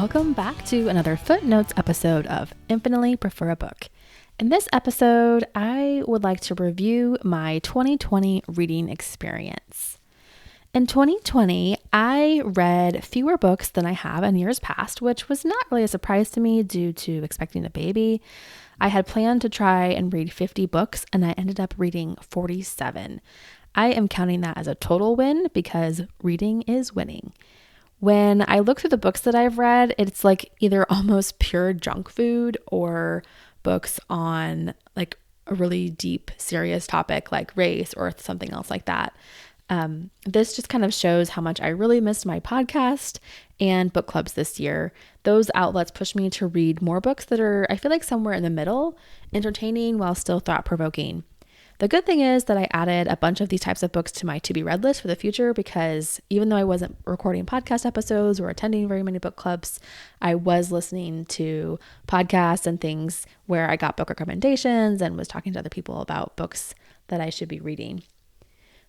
Welcome back to another Footnotes episode of Infinitely Prefer a Book. In this episode, I would like to review my 2020 reading experience. In 2020, I read fewer books than I have in years past, which was not really a surprise to me due to expecting a baby. I had planned to try and read 50 books, and I ended up reading 47. I am counting that as a total win because reading is winning. When I look through the books that I've read, it's like either almost pure junk food or books on like a really deep, serious topic like race or something else like that. Um, this just kind of shows how much I really missed my podcast and book clubs this year. Those outlets pushed me to read more books that are, I feel like, somewhere in the middle, entertaining while still thought provoking. The good thing is that I added a bunch of these types of books to my to be read list for the future because even though I wasn't recording podcast episodes or attending very many book clubs, I was listening to podcasts and things where I got book recommendations and was talking to other people about books that I should be reading.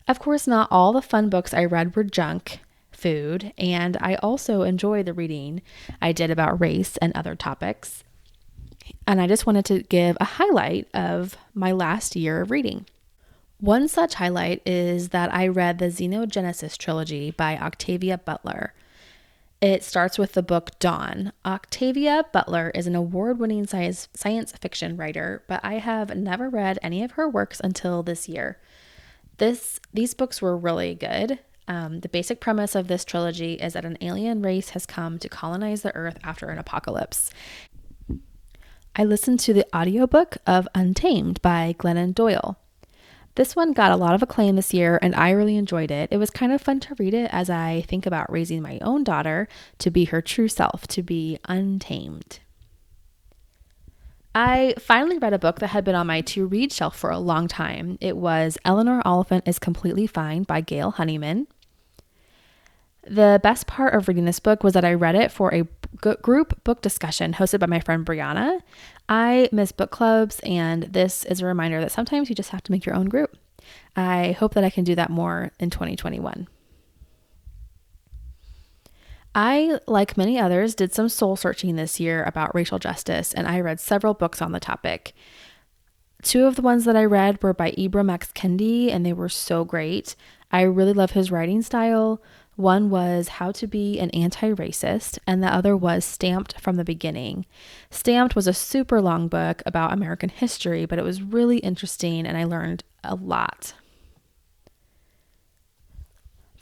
Of course, not all the fun books I read were junk food, and I also enjoy the reading I did about race and other topics. And I just wanted to give a highlight of my last year of reading. One such highlight is that I read the Xenogenesis trilogy by Octavia Butler. It starts with the book Dawn. Octavia Butler is an award winning science, science fiction writer, but I have never read any of her works until this year. This, these books were really good. Um, the basic premise of this trilogy is that an alien race has come to colonize the earth after an apocalypse. I listened to the audiobook of Untamed by Glennon Doyle. This one got a lot of acclaim this year, and I really enjoyed it. It was kind of fun to read it as I think about raising my own daughter to be her true self, to be untamed. I finally read a book that had been on my to read shelf for a long time. It was Eleanor Oliphant is Completely Fine by Gail Honeyman. The best part of reading this book was that I read it for a group book discussion hosted by my friend Brianna. I miss book clubs, and this is a reminder that sometimes you just have to make your own group. I hope that I can do that more in 2021. I, like many others, did some soul searching this year about racial justice, and I read several books on the topic. Two of the ones that I read were by Ibram X. Kendi, and they were so great. I really love his writing style. One was How to Be an Anti Racist, and the other was Stamped from the Beginning. Stamped was a super long book about American history, but it was really interesting and I learned a lot.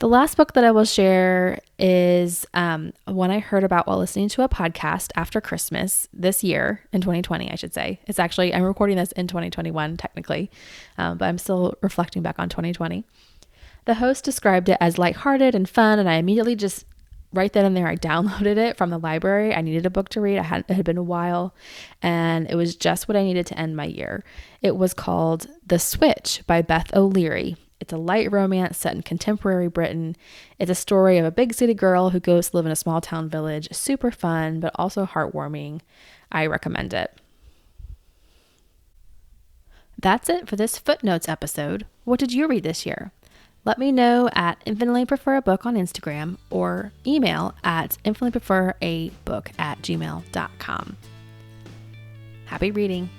The last book that I will share is um, one I heard about while listening to a podcast after Christmas this year in 2020, I should say. It's actually, I'm recording this in 2021 technically, um, but I'm still reflecting back on 2020. The host described it as lighthearted and fun, and I immediately just right then and there I downloaded it from the library. I needed a book to read. I had it had been a while, and it was just what I needed to end my year. It was called The Switch by Beth O'Leary. It's a light romance set in contemporary Britain. It's a story of a big city girl who goes to live in a small town village. Super fun, but also heartwarming. I recommend it. That's it for this footnotes episode. What did you read this year? Let me know at infinitely prefer a book on Instagram or email at infinitely prefer a book at gmail.com. Happy reading.